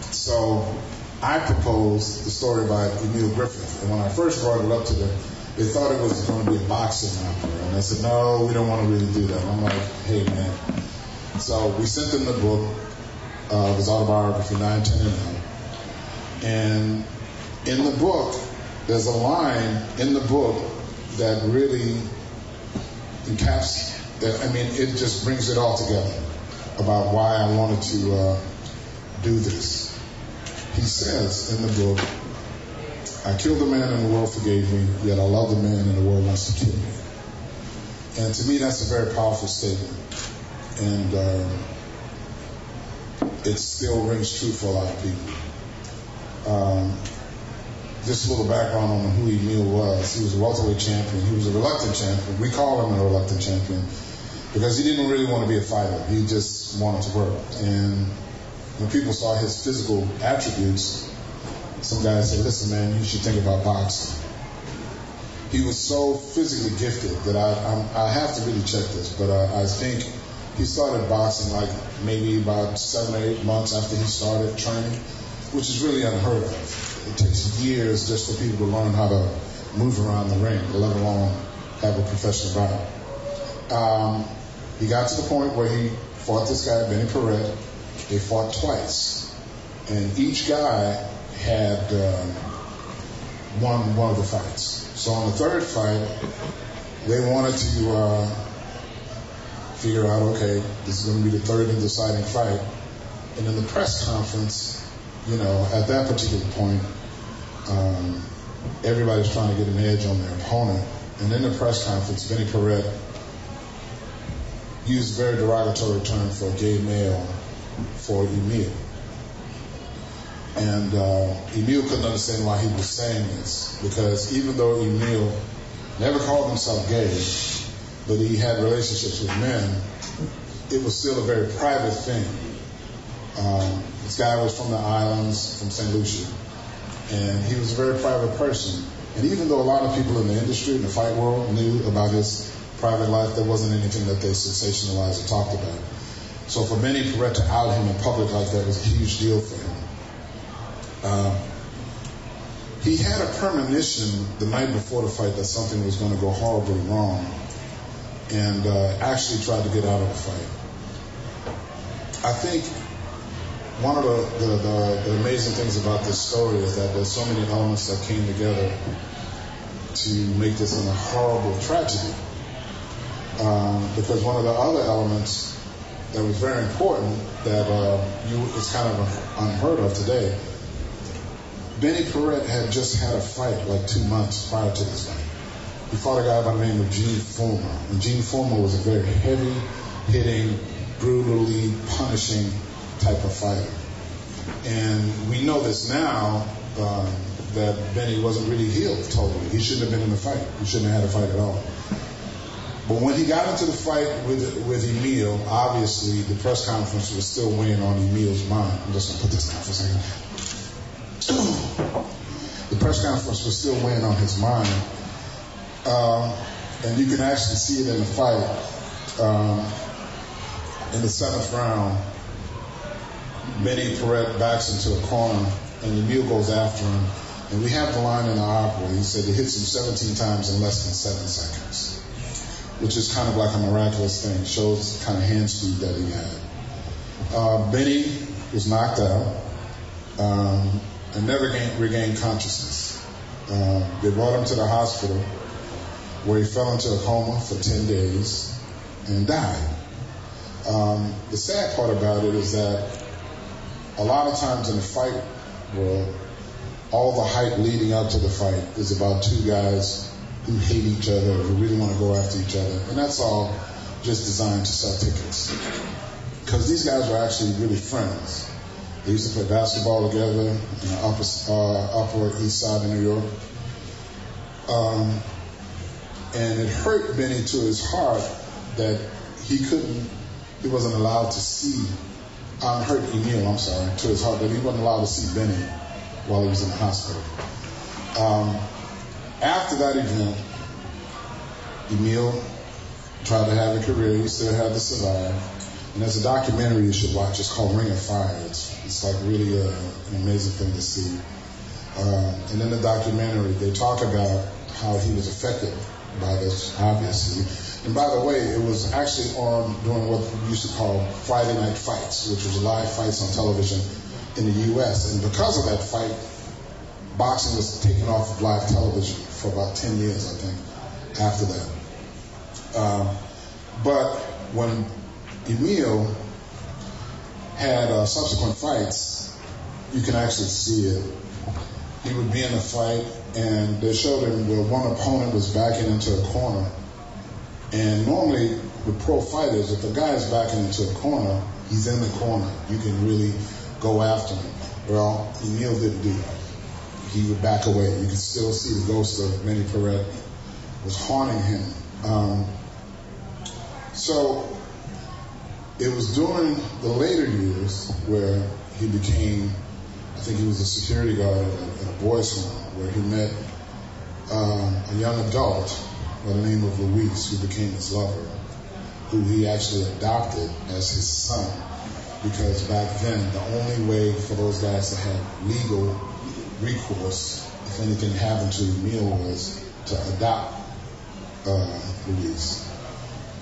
So I proposed the story by Emil Griffith. And when I first brought it up to them, they thought it was going to be a boxing opera. And I said, no, we don't want to really do that. And I'm like, hey, man. So we sent them the book, uh, his autobiography, 9, 10, and 9. And in the book, there's a line in the book that really encapsulates I mean, it just brings it all together about why I wanted to uh, do this. He says in the book, I killed the man and the world forgave me, yet I love the man and the world wants to kill me. And to me, that's a very powerful statement. And uh, it still rings true for a lot of people. Um, just a little background on who Emil was. He was a welterweight champion. He was a reluctant champion. We call him a reluctant champion because he didn't really want to be a fighter. He just wanted to work. And when people saw his physical attributes, some guys said, listen, man, you should think about boxing. He was so physically gifted that I, I'm, i have to really check this, but I, I think he started boxing like maybe about seven or eight months after he started training, which is really unheard of. It takes years just for people to learn how to move around the ring, let alone have a professional bout. Um, he got to the point where he fought this guy, Benny Paret. They fought twice. and each guy had um, won one of the fights. So on the third fight, they wanted to uh, figure out, okay, this is going to be the third and deciding fight. And in the press conference, you know, at that particular point, um, everybody's trying to get an edge on their opponent. And in the press conference, Benny Paret used a very derogatory term for a gay male for Emil. And uh, Emil couldn't understand why he was saying this because even though Emil never called himself gay, but he had relationships with men, it was still a very private thing. Um, this guy was from the islands, from St. Lucia, and he was a very private person. And even though a lot of people in the industry, in the fight world, knew about his private life, there wasn't anything that they sensationalized or talked about. So for Benny Paret to out him in public like that was a huge deal for him. Um, he had a premonition the night before the fight that something was going to go horribly wrong and uh, actually tried to get out of the fight. I think one of the, the, the, the amazing things about this story is that there's so many elements that came together to make this a horrible tragedy. Um, because one of the other elements that was very important that uh, you, it's kind of unheard of today Benny Paret had just had a fight like two months prior to this fight. He fought a guy by the name of Gene Fullmer. And Gene Fullmer was a very heavy hitting, brutally punishing type of fighter. And we know this now um, that Benny wasn't really healed totally. He shouldn't have been in the fight. He shouldn't have had a fight at all. But when he got into the fight with with Emil, obviously the press conference was still weighing on Emil's mind. I'm just gonna put this down for a second press conference was still weighing on his mind. Um, and you can actually see it in the fight. Um, in the seventh round, Benny Paret backs into a corner, and Emil goes after him. And we have the line in the opera. He said he hits him 17 times in less than seven seconds, which is kind of like a miraculous thing. It shows kind of hand speed that he had. Uh, Benny was knocked out. Um, and never gained, regained consciousness. Uh, they brought him to the hospital where he fell into a coma for 10 days and died. Um, the sad part about it is that a lot of times in the fight world, all the hype leading up to the fight is about two guys who hate each other, who really want to go after each other, and that's all just designed to sell tickets. Because these guys were actually really friends. They used to play basketball together in the upper, uh, upper east side of New York. Um, and it hurt Benny to his heart that he couldn't, he wasn't allowed to see, um, hurt Emil, I'm sorry, to his heart that he wasn't allowed to see Benny while he was in the hospital. Um, after that event, Emil tried to have a career. He still had to survive. And there's a documentary you should watch. It's called Ring of Fire. It's, it's like really a, an amazing thing to see. Uh, and in the documentary, they talk about how he was affected by this, obviously. And by the way, it was actually on during what we used to call Friday Night Fights, which was live fights on television in the U.S. And because of that fight, boxing was taken off of live television for about 10 years, I think, after that. Um, but when Emil had uh, subsequent fights, you can actually see it. He would be in a fight, and they showed him where one opponent was backing into a corner. And normally, with pro fighters, if a guy is backing into a corner, he's in the corner. You can really go after him. Well, Emil didn't do that. He would back away. You can still see the ghost of Benny Paret was haunting him. Um, so it was during the later years where he became, I think he was a security guard at a, at a boys' home, where he met um, a young adult by the name of Luis, who became his lover, who he actually adopted as his son. Because back then, the only way for those guys to have legal recourse, if anything happened to Emil, was to adopt uh, Luis.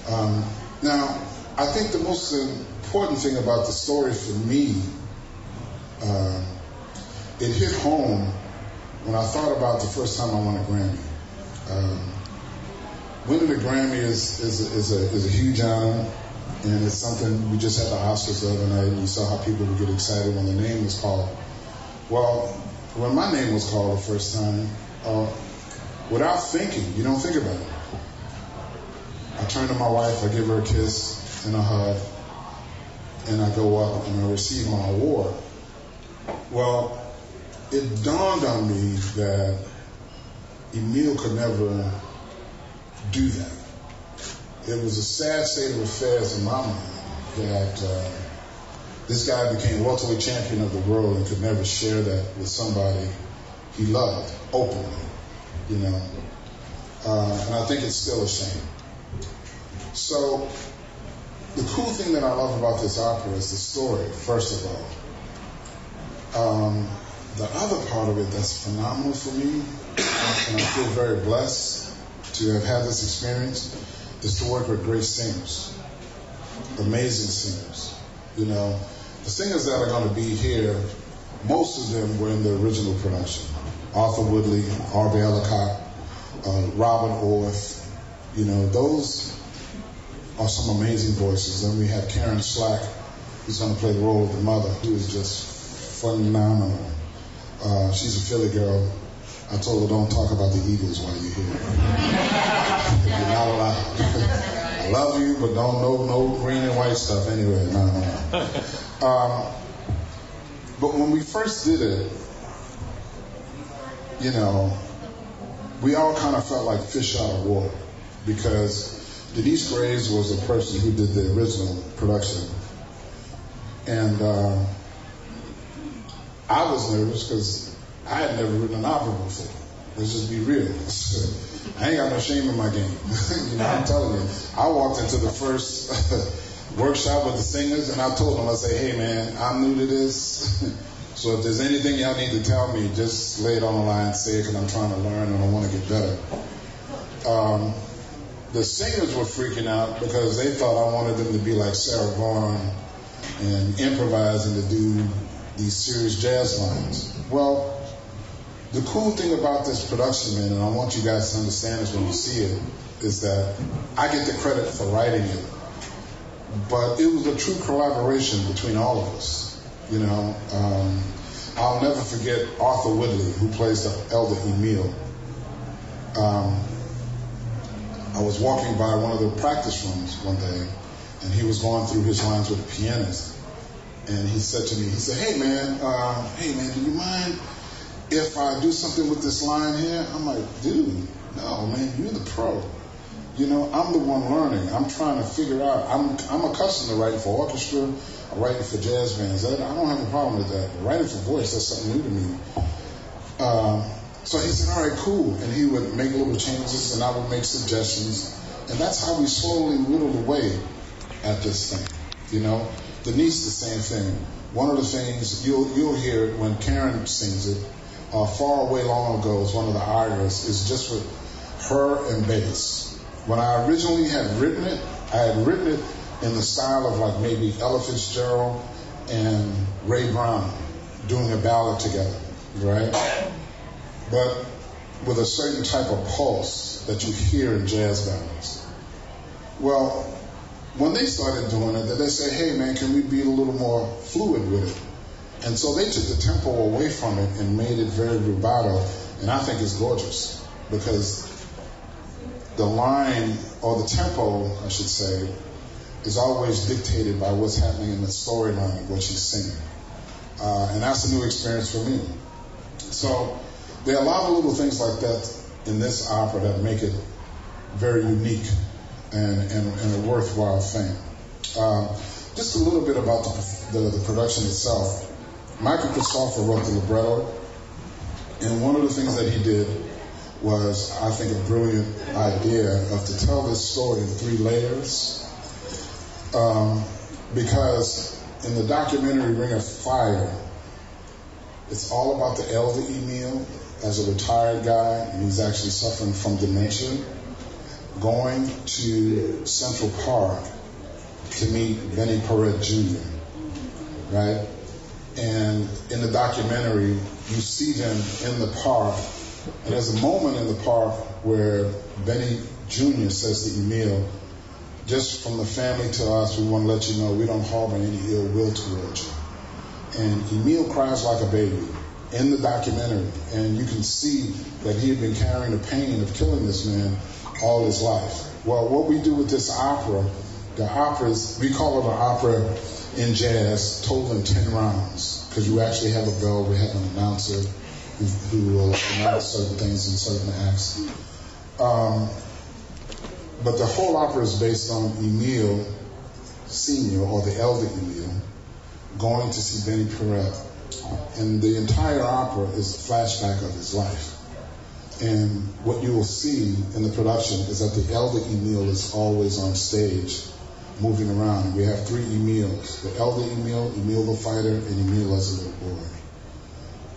Um, now, I think the most important thing about the story for me uh, it hit home when I thought about the first time I won a Grammy. Um, winning a Grammy is is a, is a, is a huge honor, and it's something we just had the Oscars the other night, and you saw how people would get excited when the name was called. Well, when my name was called the first time, uh, without thinking, you don't think about it. I turn to my wife, I give her a kiss and a hug, and I go up and I receive my award. Well, it dawned on me that Emile could never do that. It was a sad state of affairs in my mind that uh, this guy became welterweight champion of the world and could never share that with somebody he loved openly, you know. Uh, and I think it's still a shame. So the cool thing that I love about this opera is the story, first of all. Um, the other part of it that's phenomenal for me, and I feel very blessed to have had this experience, is to work with great singers, amazing singers. You know, the singers that are going to be here, most of them were in the original production. Arthur Woodley, Aubrey Allicock, uh, Robert Orth, you know, those are some amazing voices. Then we have Karen Slack, who's going to play the role of the mother, who is just phenomenal. Uh, she's a Philly girl. I told her don't talk about the Eagles while you're here. you're not allowed. I love you, but don't know no green and white stuff anyway. No, no. Um, but when we first did it, you know, we all kind of felt like fish out of water because Denyce Graves was the person who did the original production. And uh, I was nervous because I had never written an opera before. Let's just be real. I ain't got no shame in my game. you know, I'm telling you. I walked into the first workshop with the singers and I told them, I say, hey man, I'm new to this. so if there's anything y'all need to tell me, just lay it on the line, say it because I'm trying to learn and I want to get better. Um, the singers were freaking out because they thought I wanted them to be like Sarah Vaughan and improvising to do these serious jazz lines. Well, the cool thing about this production, man, and I want you guys to understand this when you see it, is that I get the credit for writing it. But it was a true collaboration between all of us. You know, um, I'll never forget Arthur Woodley, who plays the elder Emil. Um, I was walking by one of the practice rooms one day, and he was going through his lines with a pianist. And he said to me, he said, hey man, uh, hey man, do you mind if I do something with this line here? I'm like, dude, no man, you're the pro. You know, I'm the one learning. I'm trying to figure out. I'm I'm accustomed to writing for orchestra, writing for jazz bands. I, I don't have a problem with that. Writing for voice, that's something new to me. Um, so he said, all right, cool. And he would make little changes and I would make suggestions. And that's how we slowly whittled away at this thing. You know, Denyce, the same thing. One of the things you'll, you'll hear it when Karen sings it, uh, Far Away Long Ago is one of the arias, is just with her and bass. When I originally had written it, I had written it in the style of like maybe Ella Fitzgerald and Ray Brown doing a ballad together, right? But with a certain type of pulse that you hear in jazz ballads. Well, when they started doing it, they said, hey man, can we be a little more fluid with it? And so they took the tempo away from it and made it very rubato, and I think it's gorgeous because the line, or the tempo, I should say, is always dictated by what's happening in the storyline of what she's singing. Uh, and that's a new experience for me. So there are a lot of little things like that in this opera that make it very unique and, and, and a worthwhile thing. Uh, just a little bit about the, the, the production itself. Michael Cristofer wrote the libretto, and one of the things that he did was, I think, a brilliant idea of to tell this story in three layers. Um, because in the documentary Ring of Fire, it's all about the elder Emile as a retired guy, and he's actually suffering from dementia, going to Central Park to meet Benny Paret Jr., right? And in the documentary, you see them in the park. And there's a moment in the park where Benny Jr. says to Emil, just from the family to us, we want to let you know we don't harbor any ill will towards you. And Emil cries like a baby in the documentary. And you can see that he had been carrying the pain of killing this man all his life. Well, what we do with this opera, the operas, we call it an opera in jazz, told in 10 rounds, because you actually have a bell, we have an announcer who, who will announce certain things in certain acts. Um, but the whole opera is based on Emil Sr., or the elder Emil, going to see Benny Paret. And the entire opera is a flashback of his life. And what you will see in the production is that the elder Emil is always on stage moving around. We have three Emils the elder Emil, Emil the fighter, and Emil as a little boy.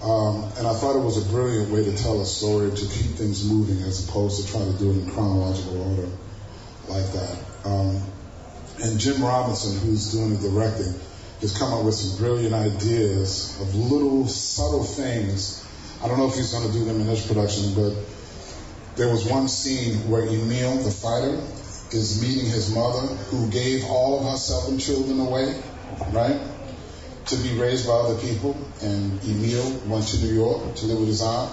Um, and I thought it was a brilliant way to tell a story to keep things moving as opposed to try to do it in chronological order like that. Um, and Jim Robinson, who's doing the directing, has come up with some brilliant ideas of little subtle things I don't know if he's going to do them in this production, but there was one scene where Emil, the fighter, is meeting his mother, who gave all of her seven children away, right, to be raised by other people. And Emil went to New York to live with his aunt,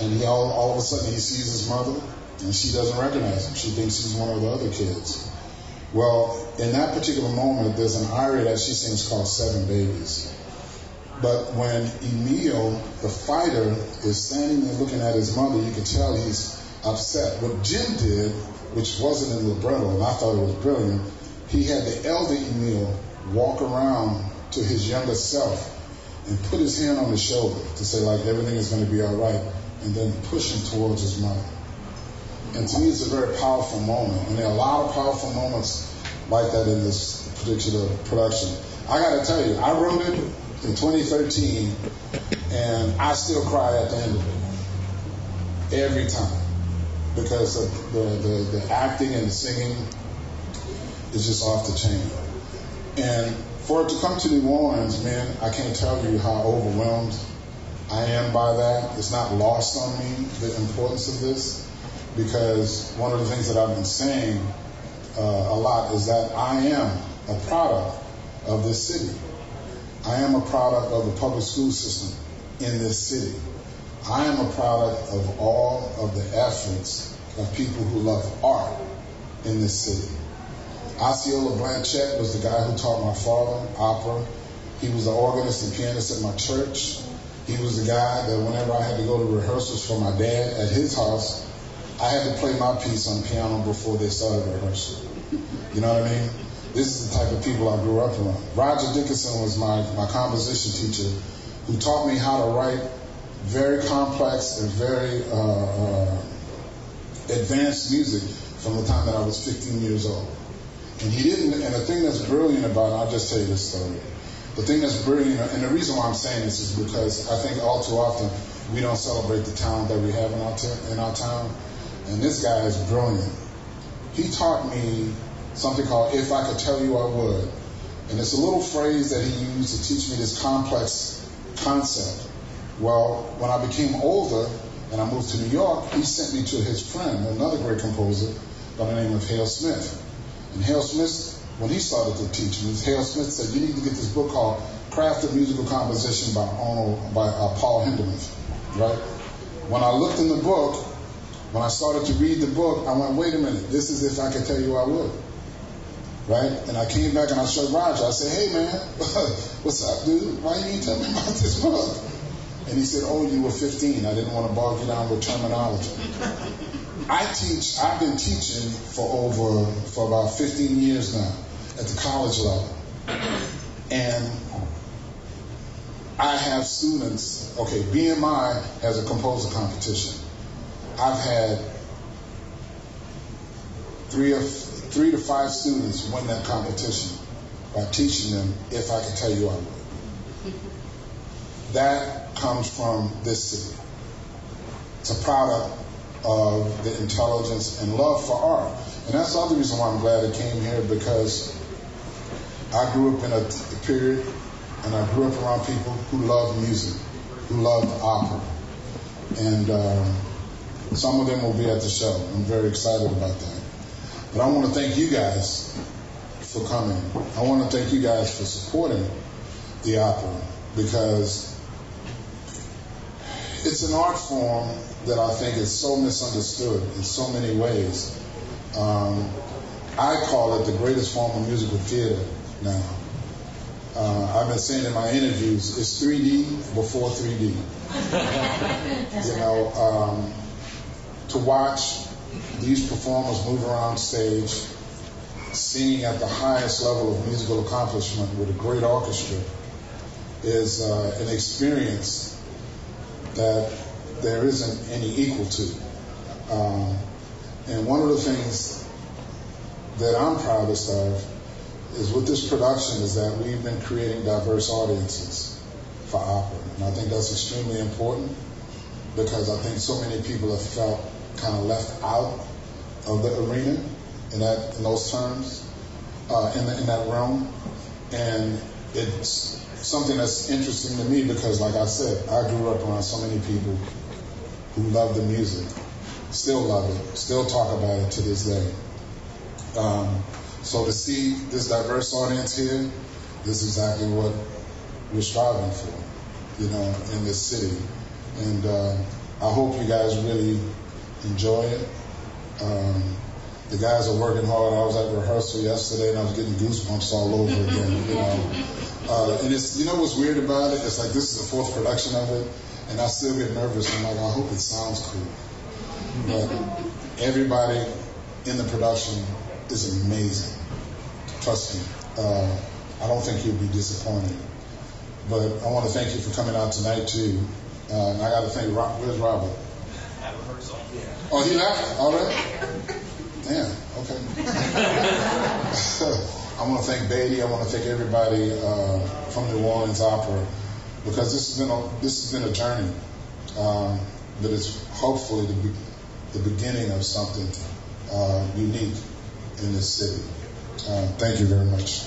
and he all, all of a sudden he sees his mother, and she doesn't recognize him. She thinks he's one of the other kids. Well, in that particular moment, there's an aria that she sings called Seven Babies. But when Emil, the fighter, is standing there looking at his mother, you can tell he's upset. What Jim did, which wasn't in libretto, and I thought it was brilliant, he had the elder Emil walk around to his younger self and put his hand on his shoulder to say, like, everything is going to be all right, and then push him towards his mother. And to me, it's a very powerful moment. And there are a lot of powerful moments like that in this particular production. I got to tell you, I wrote it in 2013, and I still cry at the end of it every time because of the, the, the acting and the singing is just off the chain. And for it to come to New Orleans, man, I can't tell you how overwhelmed I am by that. It's not lost on me the importance of this because one of the things that I've been saying uh, a lot is that I am a product of this city. I am a product of the public school system in this city. I am a product of all of the efforts of people who love art in this city. Osceola Blanchett was the guy who taught my father opera. He was the organist and pianist at my church. He was the guy that whenever I had to go to rehearsals for my dad at his house, I had to play my piece on piano before they started rehearsal. You know what I mean? This is the type of people I grew up around. Roger Dickerson was my, my composition teacher who taught me how to write very complex and very uh, uh, advanced music from the time that I was 15 years old. And he didn't, and the thing that's brilliant about it, I'll just tell you this story. The thing that's brilliant, and the reason why I'm saying this is because I think all too often we don't celebrate the talent that we have in our, t- in our town. And this guy is brilliant. He taught me something called If I Could Tell You I Would. And it's a little phrase that he used to teach me this complex concept. Well, when I became older and I moved to New York, he sent me to his friend, another great composer by the name of Hale Smith. And Hale Smith, when he started to teach me, Hale Smith said, you need to get this book called Craft of Musical Composition by Arnold, by uh, Paul Hindemith, right? When I looked in the book, when I started to read the book, I went, wait a minute, this is if I could tell you I would right? And I came back and I showed Roger. I said, hey man, what's up, dude? Why you didn't tell me about this book? And he said, oh, you were 15. I didn't want to bog you down with terminology. I teach, I've been teaching for over, for about 15 years now at the college level. And I have students, okay, BMI has a composer competition. I've had three or three to five students win that competition by teaching them if I could tell you I would. That comes from this city. It's a product of the intelligence and love for art. And that's the other reason why I'm glad I came here because I grew up in a period and I grew up around people who loved music, who loved opera. And uh, some of them will be at the show. I'm very excited about that. But I want to thank you guys for coming. I want to thank you guys for supporting the opera because it's an art form that I think is so misunderstood in so many ways. Um, I call it the greatest form of musical theater now. Uh, I've been saying in my interviews, it's 3D before 3D. you know, um, to watch these performers move around stage, singing at the highest level of musical accomplishment with a great orchestra, is uh, an experience that there isn't any equal to. Um, and one of the things that I'm proudest of is with this production is that we've been creating diverse audiences for opera. And I think that's extremely important because I think so many people have felt kind of left out of the arena in that in those terms, uh, in, the, in that realm. And it's something that's interesting to me because, like I said, I grew up around so many people who love the music, still love it, still talk about it to this day. Um, so to see this diverse audience here, this is exactly what we're striving for, you know, in this city. And uh, I hope you guys really enjoy it. Um, the guys are working hard. I was at rehearsal yesterday and I was getting goosebumps all over again, you know. Uh, and it's, you know what's weird about it? It's like this is the fourth production of it, and I still get nervous. I'm like, I hope it sounds cool. But everybody in the production is amazing. Trust me. Uh, I don't think you'll be disappointed. But I want to thank you for coming out tonight too. Uh, and I got to thank Rob. Where's Robert? At rehearsal. Oh, he left already. Damn. Okay. I want to thank Beatty. I want to thank everybody uh, from New Orleans Opera because this has been a, this has been a journey, um, but it's hopefully the, be- the beginning of something uh, unique in this city. Uh, thank you very much.